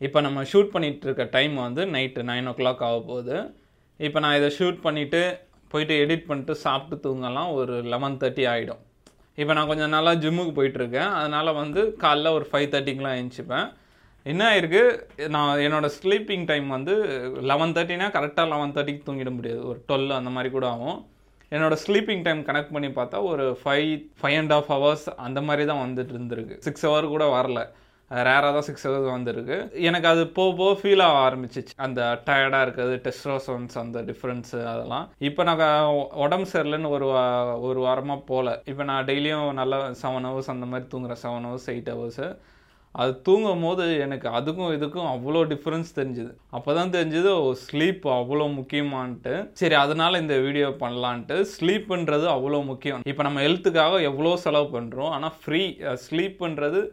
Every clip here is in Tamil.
இப்போ நம்ம ஷூட் பண்ணிகிட்டு இருக்க டைம் வந்து நைட்டு நைன் ஓ கிளாக் ஆக போகுது இப்போ நான் இதை ஷூட் பண்ணிவிட்டு போயிட்டு எடிட் பண்ணிட்டு சாப்பிட்டு தூங்கலாம் ஒரு லெவன் தேர்ட்டி ஆகிடும் இப்போ நான் கொஞ்சம் நாளாக ஜிம்முக்கு போயிட்டுருக்கேன். அதனால் வந்து காலைல ஒரு ஃபைவ் தேர்ட்டிக்கெலாம் எழுந்திரிச்சிப்பேன் என்ன ஆயிருக்கு நான் என்னோடய ஸ்லீப்பிங் டைம் வந்து லெவன் தேர்ட்டினா கரெக்டாக லெவன் தேர்ட்டிக்கு தூங்கிட முடியாது. ஒரு டுவெல் அந்த மாதிரி கூட ஆகும். என்னோடய ஸ்லீப்பிங் டைம் கனெக்ட் பண்ணி பார்த்தா ஒரு five five and half hours அந்த மாதிரி தான் வந்துட்டு இருந்திருக்கு. சிக்ஸ் ஹவர் கூட வரல. ரேராக தான் சிக்ஸ் ஹவர்ஸ் வந்திருக்கு. எனக்கு அது போக போக ஃபீல் ஆக ஆரம்பிச்சிச்சு. அந்த டயர்டாக இருக்கிறது டெஸ்ட்ரோசோன்ஸ் அந்த டிஃப்ரென்ஸு அதெல்லாம். இப்போ நான் உடம்பு சரியில்லைன்னு ஒரு வா- ஒரு வாரமாக போகல இப்போ நான் டெய்லியும் நல்லா செவன் ஹவர்ஸ் அந்த மாதிரி தூங்குறேன். செவன் ஹவர்ஸ் எயிட் ஹவர்ஸு அது தூங்கும் போது எனக்கு அதுக்கும் இதுக்கும் அவ்வளோ டிஃப்ரென்ஸ் தெரிஞ்சுது. அப்போ தான் தெரிஞ்சுது ஸ்லீப் அவ்வளோ முக்கியமான்ட்டு. சரி அதனால இந்த வீடியோ பண்ணலான்ட்டு. ஸ்லீப்புன்றது அவ்வளோ முக்கியம். இப்போ நம்ம ஹெல்த்துக்காக எவ்வளோ செலவு பண்ணுறோம் ஆனால் ஃப்ரீ ஸ்லீப்புன்றது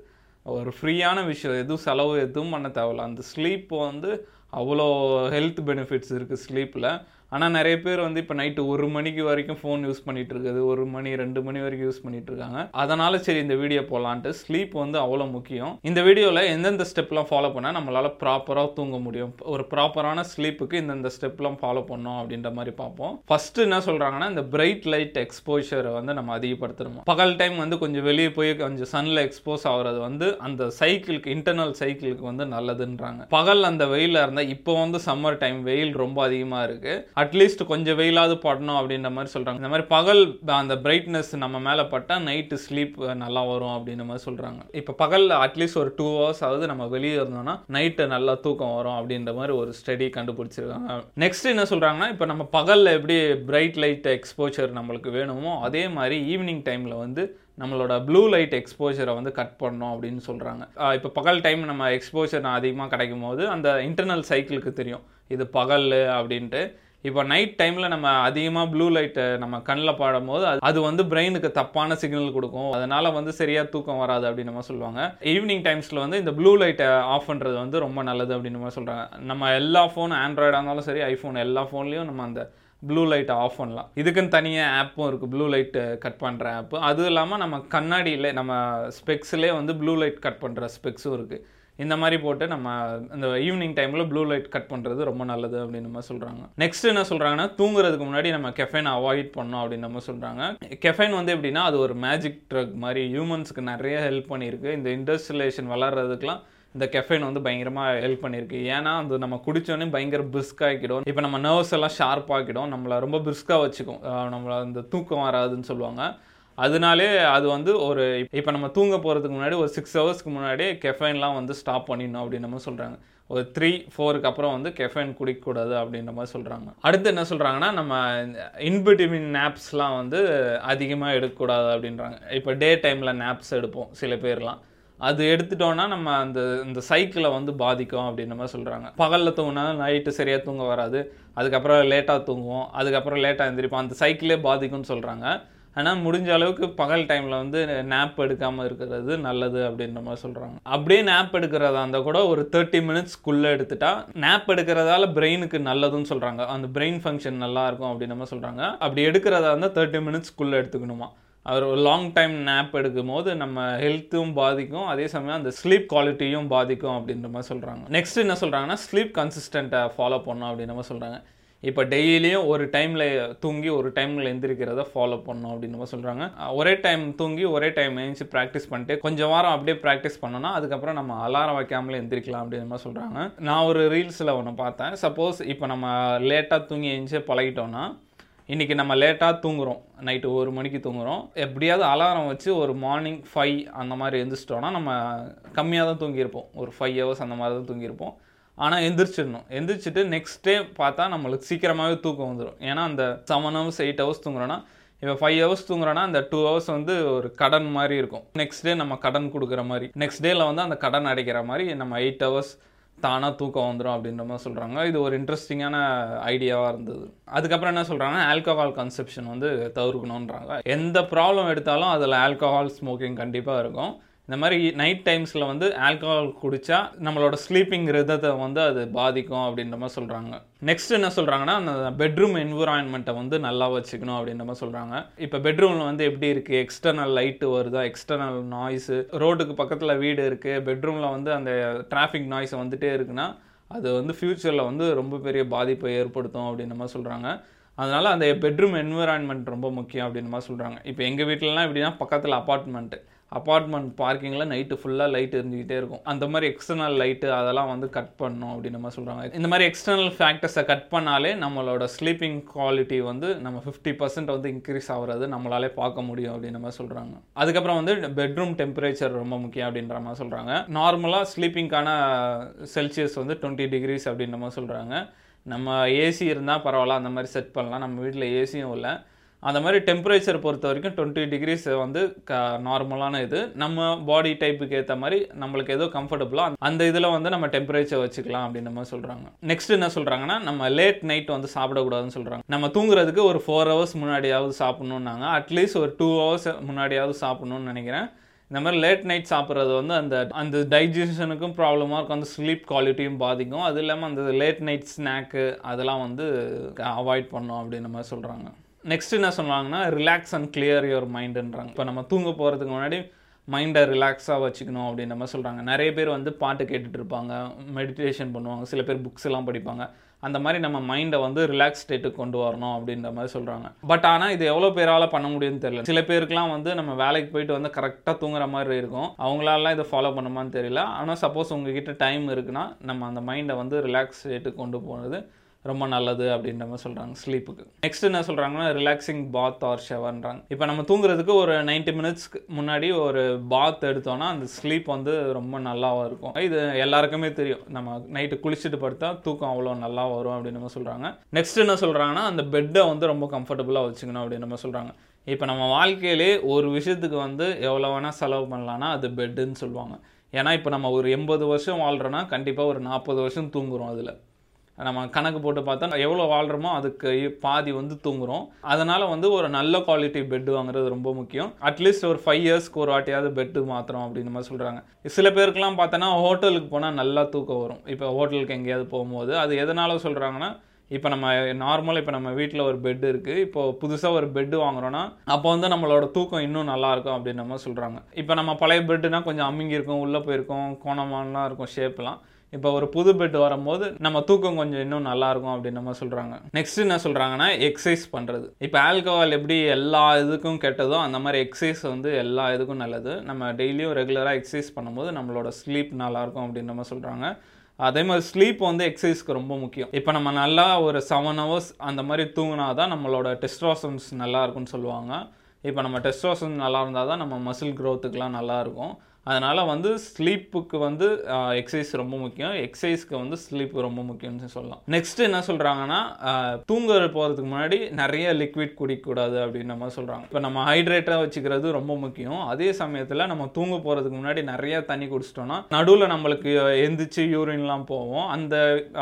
ஒரு ஃப்ரீயான விஷயம் எதுவும் செலவு எதுவும் பண்ண தேவையில்ல. அந்த ஸ்லீப் வந்து அவ்வளோ ஹெல்த் பெனிஃபிட்ஸ் இருக்குது ஸ்லீப்பில் ஆனால் நிறைய பேர் வந்து இப்போ நைட்டு ஒரு மணிக்கு வரைக்கும் ஃபோன் யூஸ் பண்ணிட்டு இருக்குது. ஒரு மணி ரெண்டு மணி வரைக்கும் யூஸ் பண்ணிட்டு இருக்காங்க. அதனால சரி இந்த வீடியோ போடலான்ட்டு ஸ்லீப் வந்து அவ்வளோ முக்கியம். இந்த வீடியோவில் எந்தெந்த ஸ்டெப்லாம் ஃபாலோ பண்ணால் நம்மளால் ப்ராப்பராக தூங்க முடியும். ஒரு ப்ராப்பரான ஸ்லீப்புக்கு இந்தந்த ஸ்டெப்லாம் ஃபாலோ பண்ணோம் அப்படின்ற மாதிரி பார்ப்போம். ஃபர்ஸ்ட் என்ன சொல்கிறாங்கன்னா இந்த பிரைட் லைட் எக்ஸ்போஷரை வந்து நம்ம அதிகப்படுத்தணும்? பகல் டைம் வந்து கொஞ்சம் வெளியே போய் கொஞ்சம் சன்ல எக்ஸ்போஸ் ஆகிறது வந்து அந்த சைக்கிளுக்கு இன்டர்னல் சைக்கிளுக்கு வந்து நல்லதுன்றாங்க. பகல் அந்த வெயிலில் இருந்தால் இப்போ வந்து சம்மர் டைம் வெயில் ரொம்ப அதிகமாக இருக்குது அட்லீஸ்ட் கொஞ்சம் வெயிலாவது படணும் அப்படின்ற மாதிரி சொல்கிறாங்க இந்த மாதிரி பகல் அந்த பிரைட்னஸ் நம்ம மேலே பட்டா நைட்டு ஸ்லீப் நல்லா வரும் அப்படின்ற மாதிரி சொல்கிறாங்க இப்போ பகல் அட்லீஸ்ட் ஒரு டூ ஹவர்ஸ் ஆகுது நம்ம வெளியே இருந்தோம்னா நைட்டு நல்லா தூக்கம் வரும் அப்படின்ற மாதிரி ஒரு ஸ்டடி கண்டுபிடிச்சிருக்காங்க. நெக்ஸ்ட் என்ன சொல்கிறாங்கன்னா இப்போ நம்ம பகலில் எப்படி பிரைட் லைட் எக்ஸ்போஷர் நம்மளுக்கு வேணுமோ அதே மாதிரி ஈவினிங் டைமில் வந்து நம்மளோட ப்ளூ லைட் எக்ஸ்போஜரை வந்து கட் பண்ணோம் அப்படின்னு சொல்கிறாங்க இப்போ பகல் டைம் நம்ம எக்ஸ்போஜர் அதிகமாக கிடைக்கும் போது அந்த இன்டர்னல் சைக்கிளுக்கு தெரியும். இது பகல் அப்படின்ட்டு. இப்போ நைட் டைமில் நம்ம அதிகமாக ப்ளூ லைட்டை நம்ம கண்ணில் பாடும்போது அது அது வந்து பிரெயினுக்கு தப்பான சிக்னல் கொடுக்கும். அதனால் வந்து சரியாக தூக்கம் வராது அப்படின்னு நம்ம சொல்லுவாங்க. ஈவினிங் டைம்ஸில் வந்து இந்த ப்ளூ லைட்டை ஆஃப் பண்ணுறது வந்து ரொம்ப நல்லது அப்படின்னு சொல்கிறாங்க நம்ம எல்லா ஃபோன் ஆண்ட்ராய்டாக இருந்தாலும் சரி ஐஃபோன் எல்லா ஃபோன்லேயும் நம்ம அந்த ப்ளூ லைட்டை ஆஃப் பண்ணலாம். இதுக்குன்னு தனியாக ஆப்பும் இருக்குது ப்ளூ லைட் கட் பண்ணுற ஆப்பு அதுவும் இல்லாமல் நம்ம கண்ணாடியில் நம்ம ஸ்பெக்ஸ்லேயே வந்து ப்ளூ லைட் கட் பண்ணுற ஸ்பெக்ஸும் இருக்குது இந்த மாதிரி போட்டு நம்ம இந்த ஈவினிங் டைமில் ப்ளூ லைட் கட் பண்ணுறது ரொம்ப நல்லது அப்படின்னு நம்ம சொல்கிறாங்க நெக்ஸ்ட் என்ன சொல்கிறாங்கன்னா தூங்குறதுக்கு முன்னாடி நம்ம கெஃபைன் அவாய்ட் பண்ணோம் அப்படின்னு நம்ம சொல்கிறாங்க கெஃபைன் வந்து எப்படின்னா அது ஒரு மேஜிக் ட்ரக் மாதிரி ஹியூமன்ஸ்க்கு நிறைய ஹெல்ப் பண்ணியிருக்கு. இந்த இண்டஸ்ட்ரியலேஷன் வளர்கிறதுக்குலாம் இந்த கெஃபைன் வந்து பயங்கரமாக ஹெல்ப் பண்ணியிருக்கு. ஏன்னா அது நம்ம குடித்தோடனே பயங்கர பிரிஸ்க் ஆகிடும். இப்போ நம்ம நர்வ்ஸ் எல்லாம் ஷார்ப் ஆகிடும். நம்மளை ரொம்ப பிரிஸ்காக வச்சுக்கும். நம்மளை அந்த தூக்கம் வராதுன்னு சொல்லுவாங்க. அதனாலே அது வந்து ஒரு இப்போ நம்ம தூங்க போகிறதுக்கு முன்னாடி ஒரு சிக்ஸ் ஹவர்ஸ்க்கு முன்னாடி கெஃபைன்லாம் வந்து ஸ்டாப் பண்ணிடணும் அப்படின்னு மாதிரி சொல்கிறாங்க ஒரு த்ரீ ஃபோருக்கு அப்புறம் வந்து கெஃபைன் குடிக்கக்கூடாது அப்படின்ற மாதிரி சொல்கிறாங்க அடுத்து என்ன சொல்கிறாங்கன்னா நம்ம இன்பிட்வின் நாப்ஸ்லாம் வந்து அதிகமாக எடுக்கக்கூடாது அப்படின்றாங்க. இப்போ டே டைமில் நாப்ஸ் எடுப்போம் சில பேர்லாம். அது எடுத்துட்டோன்னா நம்ம அந்த இந்த சைக்கிளை வந்து பாதிக்கும் அப்படின்ற மாதிரி சொல்கிறாங்க பகலில் தூங்கினா நைட்டு சரியாக தூங்க வராது. அதுக்கப்புறம் லேட்டாக தூங்குவோம். அதுக்கப்புறம் லேட்டாக எழுந்திரிப்போம் அந்த சைக்கிளே பாதிக்கும்னு சொல்கிறாங்க ஆனால் முடிஞ்ச அளவுக்கு பகல் டைமில் வந்து நேப் எடுக்காமல் இருக்கிறது நல்லது அப்படின்ற மாதிரி சொல்கிறாங்க அப்படியே நேப் எடுக்கிறதா இருந்தால் கூட ஒரு தேர்ட்டி மினிட்ஸ்க்குள்ளே எடுத்துட்டா நேப் எடுக்கிறதால பிரெயினுக்கு நல்லதுன்னு சொல்கிறாங்க அந்த பிரெயின் ஃபங்க்ஷன் நல்லாயிருக்கும் அப்படின்ற மாதிரி சொல்கிறாங்க அப்படி எடுக்கிறதா இருந்தால் தேர்ட்டி மினிட்ஸ்க்குள்ளே எடுத்துக்கணுமா? அவர் ஒரு லாங் டைம் நேப் எடுக்கும் போது நம்ம ஹெல்த்தும் பாதிக்கும் அதே சமயம் அந்த ஸ்லீப் குவாலிட்டியும் பாதிக்கும் அப்படின்ற மாதிரி சொல்கிறாங்க நெக்ஸ்ட் என்ன சொல்கிறாங்கன்னா ஸ்லீப் கன்சிஸ்டண்ட்டை ஃபாலோ பண்ணோம் அப்படின்ற மாதிரி சொல்கிறாங்க இப்போ டெய்லியும் ஒரு டைமில் தூங்கி ஒரு டைமில் எந்திரிக்கிறத ஃபாலோ பண்ணணும் அப்படின்னு சொல்கிறாங்க ஒரே டைம் தூங்கி ஒரே டைம் எழுந்துச்சு ப்ராக்டிஸ் பண்ணிட்டு கொஞ்சம் வாரம் அப்படியே ப்ராக்டிஸ் பண்ணோன்னா அதுக்கப்புறம் நம்ம அலாரம் வைக்காமலே எந்திரிக்கலாம் அப்படின்னு மாதிரி சொல்கிறாங்க நான் ஒரு ரீல்ஸில் ஒன்று பார்த்தேன். சப்போஸ் இப்போ நம்ம லேட்டாக தூங்கி எழுந்துச்சு பழகிட்டோன்னா இன்றைக்கி நம்ம லேட்டாக தூங்குறோம். நைட்டு ஒரு மணிக்கு தூங்குறோம். எப்படியாவது அலாரம் வச்சு ஒரு மார்னிங் ஃபைவ் அந்த மாதிரி எழுந்திரிச்சிட்டோன்னா நம்ம கம்மியாக தான் தூங்கியிருப்போம். ஒரு ஃபைவ் ஹவர்ஸ் அந்த மாதிரி தான் தூங்கியிருப்போம். ஆனால் எந்திரிச்சிடணும். எந்திரிச்சிட்டு நெக்ஸ்ட் டே பார்த்தா நம்மளுக்கு சீக்கிரமாகவே தூக்கம் வந்துடும் ஏன்னா அந்த செவன் ஹவர்ஸ் எயிட் ஹவர்ஸ் தூங்குறோன்னா இப்போ ஃபைவ் ஹவர்ஸ் தூங்குறோன்னா அந்த டூ ஹவர்ஸ் வந்து ஒரு கடன் மாதிரி இருக்கும். நெக்ஸ்ட் டே நம்ம கடன் கொடுக்குற மாதிரி. நெக்ஸ்ட் டேல வந்து அந்த கடன் அடைக்கிற மாதிரி நம்ம எயிட் ஹவர்ஸ் தானாக தூக்கம் வந்துடும் அப்படின்ற மாதிரி சொல்கிறாங்க இது ஒரு இன்ட்ரெஸ்டிங்கான ஐடியாவாக இருந்தது. அதுக்கப்புறம் என்ன சொல்கிறாங்கன்னா ஆல்கஹால் கன்செப்ஷன் வந்து தவிர்க்கணுன்றாங்க எந்த ப்ராப்ளம் எடுத்தாலும் அதில் ஆல்கஹால் ஸ்மோக்கிங் கண்டிப்பாக இருக்கும். இந்த மாதிரி நைட் டைம்ஸில் வந்து ஆல்கஹால் குடித்தா நம்மளோட ஸ்லீப்பிங் ரிதத்தை வந்து அது பாதிக்கும் அப்படின்ற மாதிரி சொல்கிறாங்க நெக்ஸ்ட் என்ன சொல்கிறாங்கன்னா அந்த பெட்ரூம் என்விரான்மெண்ட்டை வந்து நல்லா வச்சுக்கணும் அப்படின்ற மாதிரி சொல்கிறாங்க இப்போ பெட்ரூமில் வந்து எப்படி இருக்குது எக்ஸ்டர்னல் லைட்டு வருதா? எக்ஸ்டர்னல் நாய்ஸு ரோட்டுக்கு பக்கத்தில் வீடு இருக்குது பெட்ரூமில் வந்து அந்த டிராஃபிக் நாய்ஸ் வந்துகிட்டே இருக்குன்னா அது வந்து ஃப்யூச்சரில் வந்து ரொம்ப பெரிய பாதிப்பை ஏற்படுத்தும் அப்படின்ற மாதிரி சொல்கிறாங்க அதனால் அந்த பெட்ரூம் என்விரான்மெண்ட் ரொம்ப முக்கியம் அப்படின்ற மாதிரி சொல்கிறாங்க இப்போ எங்கள் வீட்டிலலாம் எப்படின்னா பக்கத்தில் அப்பார்ட்மெண்ட்டு அப்பார்ட்மெண்ட் பார்க்கிங்கில் நைட்டு ஃபுல்லாக லைட் எரிஞ்சுக்கிட்டே இருக்கும். அந்த மாதிரி எக்ஸ்டர்னல் லைட்டு அதெல்லாம் வந்து கட் பண்ணணும் அப்படின்னு சொல்கிறாங்க இந்த மாதிரி எக்ஸ்டர்னல் ஃபேக்டர்ஸை கட் பண்ணாலே நம்மளோட ஸ்லீப்பிங் குவாலிட்டி வந்து நம்ம ஃபிஃப்டி பர்சன்ட் வந்து இன்க்ரீஸ் ஆகுறது நம்மளாலே பார்க்க முடியும் அப்படின்ற மாதிரி சொல்கிறாங்க அதுக்கப்புறம் வந்து பெட்ரூம் டெம்பரேச்சர் ரொம்ப முக்கியம் அப்படின்ற மாதிரி சொல்கிறாங்க நார்மலாக ஸ்லீப்பிங்க்கான செல்சியஸ் வந்து டுவெண்ட்டி டிகிரிஸ் அப்படின்ற மாதிரி சொல்கிறாங்க நம்ம ஏசி இருந்தால் பரவாயில்ல அந்த மாதிரி செட் பண்ணலாம். நம்ம வீட்டில் ஏசியும் இல்லை. அந்த மாதிரி டெம்பரேச்சர் பொறுத்த வரைக்கும் டுவெண்ட்டி டிகிரிஸ் வந்து க நார்மலான இது. நம்ம பாடி டைப்புக்கு ஏற்ற மாதிரி நம்மளுக்கு ஏதோ கம்ஃபர்டபுளாக அந்த இதில் வந்து நம்ம டெம்பரேச்சர் வச்சுக்கலாம் அப்படின்ற மாதிரி சொல்கிறாங்க நெக்ஸ்ட் என்ன சொல்கிறாங்கன்னா நம்ம லேட் நைட் வந்து சாப்பிடக்கூடாதுன்னு சொல்கிறாங்க நம்ம தூங்குறதுக்கு ஒரு ஃபோர் ஹவர்ஸ் முன்னாடியாவது சாப்பிட்ணுன்னாங்க அட்லீஸ்ட் ஒரு டூ ஹவர்ஸ் முன்னாடியாவது சாப்பிட்ணுன்னு நினைக்கிறேன். இந்த மாதிரி லேட் நைட் சாப்பிட்றது வந்து அந்த அந்த டைஜஷனுக்கும் ப்ராப்ளமாக இருக்கும். அந்த ஸ்லீப் குவாலிட்டியும் பாதிக்கும். அது இல்லாமல் அந்த லேட் நைட் ஸ்நாக்கு அதெல்லாம் வந்து அவாய்ட் பண்ணும் அப்படின்ற மாதிரி சொல்கிறாங்க நெக்ஸ்ட் என்ன சொல்லுவாங்கன்னா ரிலாக்ஸ் அண்ட் கிளியர் யுவர் மைண்டுன்றாங்க இப்போ நம்ம தூங்க போகிறதுக்கு முன்னாடி மைண்டை ரிலாக்ஸாக வச்சுக்கணும் அப்படின்ற மாதிரி சொல்கிறாங்க நிறைய பேர் வந்து பாட்டு கேட்டுட்டு இருப்பாங்க மெடிடேஷன் பண்ணுவாங்க சில பேர் புக்ஸ் எல்லாம் படிப்பாங்க. அந்த மாதிரி நம்ம மைண்டை வந்து ரிலாக்ஸ் ஸ்டேட்டுக்கு கொண்டு வரணும் அப்படின்ற மாதிரி சொல்கிறாங்க பட் ஆனால் இது எவ்வளோ பேரால் பண்ண முடியும்னு தெரியல. சில பேருக்குலாம் வந்து நம்ம வேலைக்கு போயிட்டு வந்து கரெக்டாக தூங்குற மாதிரி இருக்கும். அவங்களாலாம் இதை ஃபாலோ பண்ணுமான்னு தெரியல. ஆனால் சப்போஸ் உங்ககிட்ட டைம் இருக்குன்னா நம்ம அந்த மைண்டை வந்து ரிலாக்ஸ் ஸ்டேட்டுக்கு கொண்டு போகிறது ரொம்ப நல்லது அப்படின்ற மாதிரி சொல்கிறாங்க ஸ்லீப்புக்கு நெக்ஸ்ட் என்ன சொல்கிறாங்கன்னா ரிலாக்ஸிங் பாத் ஆர் ஷவர்ன்றாங்க இப்போ நம்ம தூங்குறதுக்கு ஒரு நைன்டி மினிட்ஸ்க்கு முன்னாடி ஒரு பாத் எடுத்தோன்னா அந்த ஸ்லீப் வந்து ரொம்ப நல்லாவும் இருக்கும். இது எல்லாருக்குமே தெரியும். நம்ம நைட்டு குளிச்சுட்டு படுத்தா தூக்கம் அவ்வளோ நல்லா வரும் அப்படின்னு மாதிரி சொல்கிறாங்க நெக்ஸ்ட் என்ன சொல்கிறாங்கன்னா அந்த பெட்டை வந்து ரொம்ப கம்ஃபர்டபுளாக வச்சுக்கணும் அப்படின்னு மாதிரி சொல்கிறாங்க இப்போ நம்ம வாழ்க்கையிலே ஒரு விஷயத்துக்கு வந்து எவ்வளோ வேணால் செலவு பண்ணலான்னா அது பெட்டுன்னு சொல்லுவாங்க. ஏன்னா இப்போ நம்ம ஒரு எண்பது வருஷம் வாழ்கிறோன்னா கண்டிப்பாக ஒரு நாற்பது வருஷம் தூங்குறோம் அதில். நம்ம கணக்கு போட்டு பார்த்தா எவ்வளோ வாழ்கிறோமோ அதுக்கு பாதி வந்து தூங்குறோம். அதனால் வந்து ஒரு நல்ல குவாலிட்டி பெட்டு வாங்குறது ரொம்ப முக்கியம். அட்லீஸ்ட் ஒரு ஃபைவ் இயர்ஸ்க்கு ஒரு வாட்டியாவது பெட்டு மாத்திரம் அப்படின்ற மாதிரி சொல்கிறாங்க சில பேருக்குலாம் பார்த்தோன்னா ஹோட்டலுக்கு போனால் நல்லா தூக்கம் வரும். இப்போ ஹோட்டலுக்கு எங்கேயாவது போகும்போது அது எதனால சொல்கிறாங்கன்னா இப்போ நம்ம நார்மலாக இப்போ நம்ம வீட்டில் ஒரு பெட் இருக்குது இப்போ புதுசாக ஒரு பெட்டு வாங்குறோன்னா அப்போ வந்து நம்மளோட தூக்கம் இன்னும் நல்லாயிருக்கும் அப்படின்ற மாதிரி சொல்கிறாங்க இப்போ நம்ம பழைய பெட்டுனா கொஞ்சம் அம்மிங்கி இருக்கும் உள்ளே போயிருக்கும் கோணமானலாம் இருக்கும் ஷேப்லாம் இப்போ ஒரு புது பெட் வரும்போது நம்ம தூக்கம் கொஞ்சம் இன்னும் நல்லா இருக்கும் அப்படின்னு நம்ம சொல்கிறாங்க நெக்ஸ்ட் என்ன சொல்கிறாங்கன்னா எக்ஸசைஸ் பண்ணுறது இப்போ ஆல்கஹால் எப்படி எல்லா இதுக்கும் கெட்டதோ அந்த மாதிரி எக்ஸசைஸ் வந்து எல்லா இதுக்கும் நல்லது. நம்ம டெய்லியும் ரெகுலராக எக்ஸசைஸ் பண்ணும்போது நம்மளோட ஸ்லீப் நல்லாயிருக்கும் அப்படின்னு நம்ம சொல்கிறாங்க அதே மாதிரி ஸ்லீப் வந்து எக்ஸசைஸ்க்கு ரொம்ப முக்கியம். இப்போ நம்ம நல்லா ஒரு செவன் ஹவர்ஸ் அந்த மாதிரி தூங்கினா தான் நம்மளோட டெஸ்ட்ராசன்ஸ் நல்லா இருக்கும்னு சொல்லுவாங்க. இப்போ நம்ம டெஸ்ட்ராசன் நல்லா இருந்தால் தான் நம்ம மசில் க்ரோத்துக்கெலாம் நல்லா இருக்கும். அதனால் வந்து ஸ்லீப்புக்கு வந்து எக்ஸசைஸ் ரொம்ப முக்கியம். எக்ஸசைஸ்க்கு வந்து ஸ்லீப் ரொம்ப முக்கியம்னு சொல்லலாம். நெக்ஸ்ட் என்ன சொல்கிறாங்கன்னா தூங்க போகிறதுக்கு முன்னாடி நிறைய லிக்விட் குடிக்கக்கூடாது அப்படின்ற மாதிரி சொல்கிறாங்க இப்போ நம்ம ஹைட்ரேட்டாக வச்சுக்கிறது ரொம்ப முக்கியம். அதே சமயத்தில் நம்ம தூங்க போகிறதுக்கு முன்னாடி நிறைய தண்ணி குடிச்சிட்டோம்னா நடுவில் நம்மளுக்கு எந்திரிச்சு யூரின்லாம் போவோம் அந்த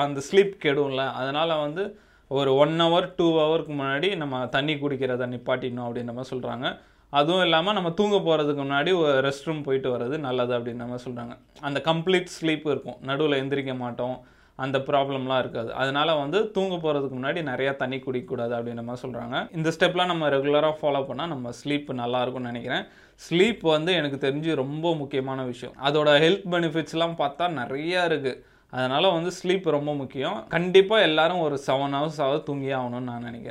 அந்த ஸ்லீப் கெடும்ல. அதனால் வந்து ஒரு ஒன் ஹவர் டூ ஹவருக்கு முன்னாடி நம்ம தண்ணி குடிக்கிறத நிப்பாட்டிடணும் அப்படின்ற மாதிரி சொல்கிறாங்க அதுவும் இல்லாமல் நம்ம தூங்க போகிறதுக்கு முன்னாடி ஒரு ரெஸ்ட் ரூம் போயிட்டு வர்றது நல்லது அப்படின்னு நம்ம சொல்கிறாங்க அந்த கம்ப்ளீட் ஸ்லீப் இருக்கும். நடுவில் எந்திரிக்க மாட்டோம். அந்த ப்ராப்ளம்லாம் இருக்காது. அதனால வந்து தூங்க போகிறதுக்கு முன்னாடி நிறையா தண்ணி குடிக்கக்கூடாது அப்படின்ற மாதிரி சொல்கிறாங்க இந்த ஸ்டெப்லாம் நம்ம ரெகுலராக ஃபாலோ பண்ணால் நம்ம ஸ்லீப் நல்லா இருக்கும்னு நினைக்கிறேன். ஸ்லீப் வந்து எனக்கு தெரிஞ்சு ரொம்ப முக்கியமான விஷயம். அதோட ஹெல்த் பெனிஃபிட்ஸ்லாம் பார்த்தா நிறையா இருக்குது அதனால் வந்து ஸ்லீப் ரொம்ப முக்கியம். கண்டிப்பாக எல்லாரும் ஒரு செவன் ஹவர்ஸ் ஆகுது தூங்கியே ஆகணும்னு நான் நினைக்கிறேன்.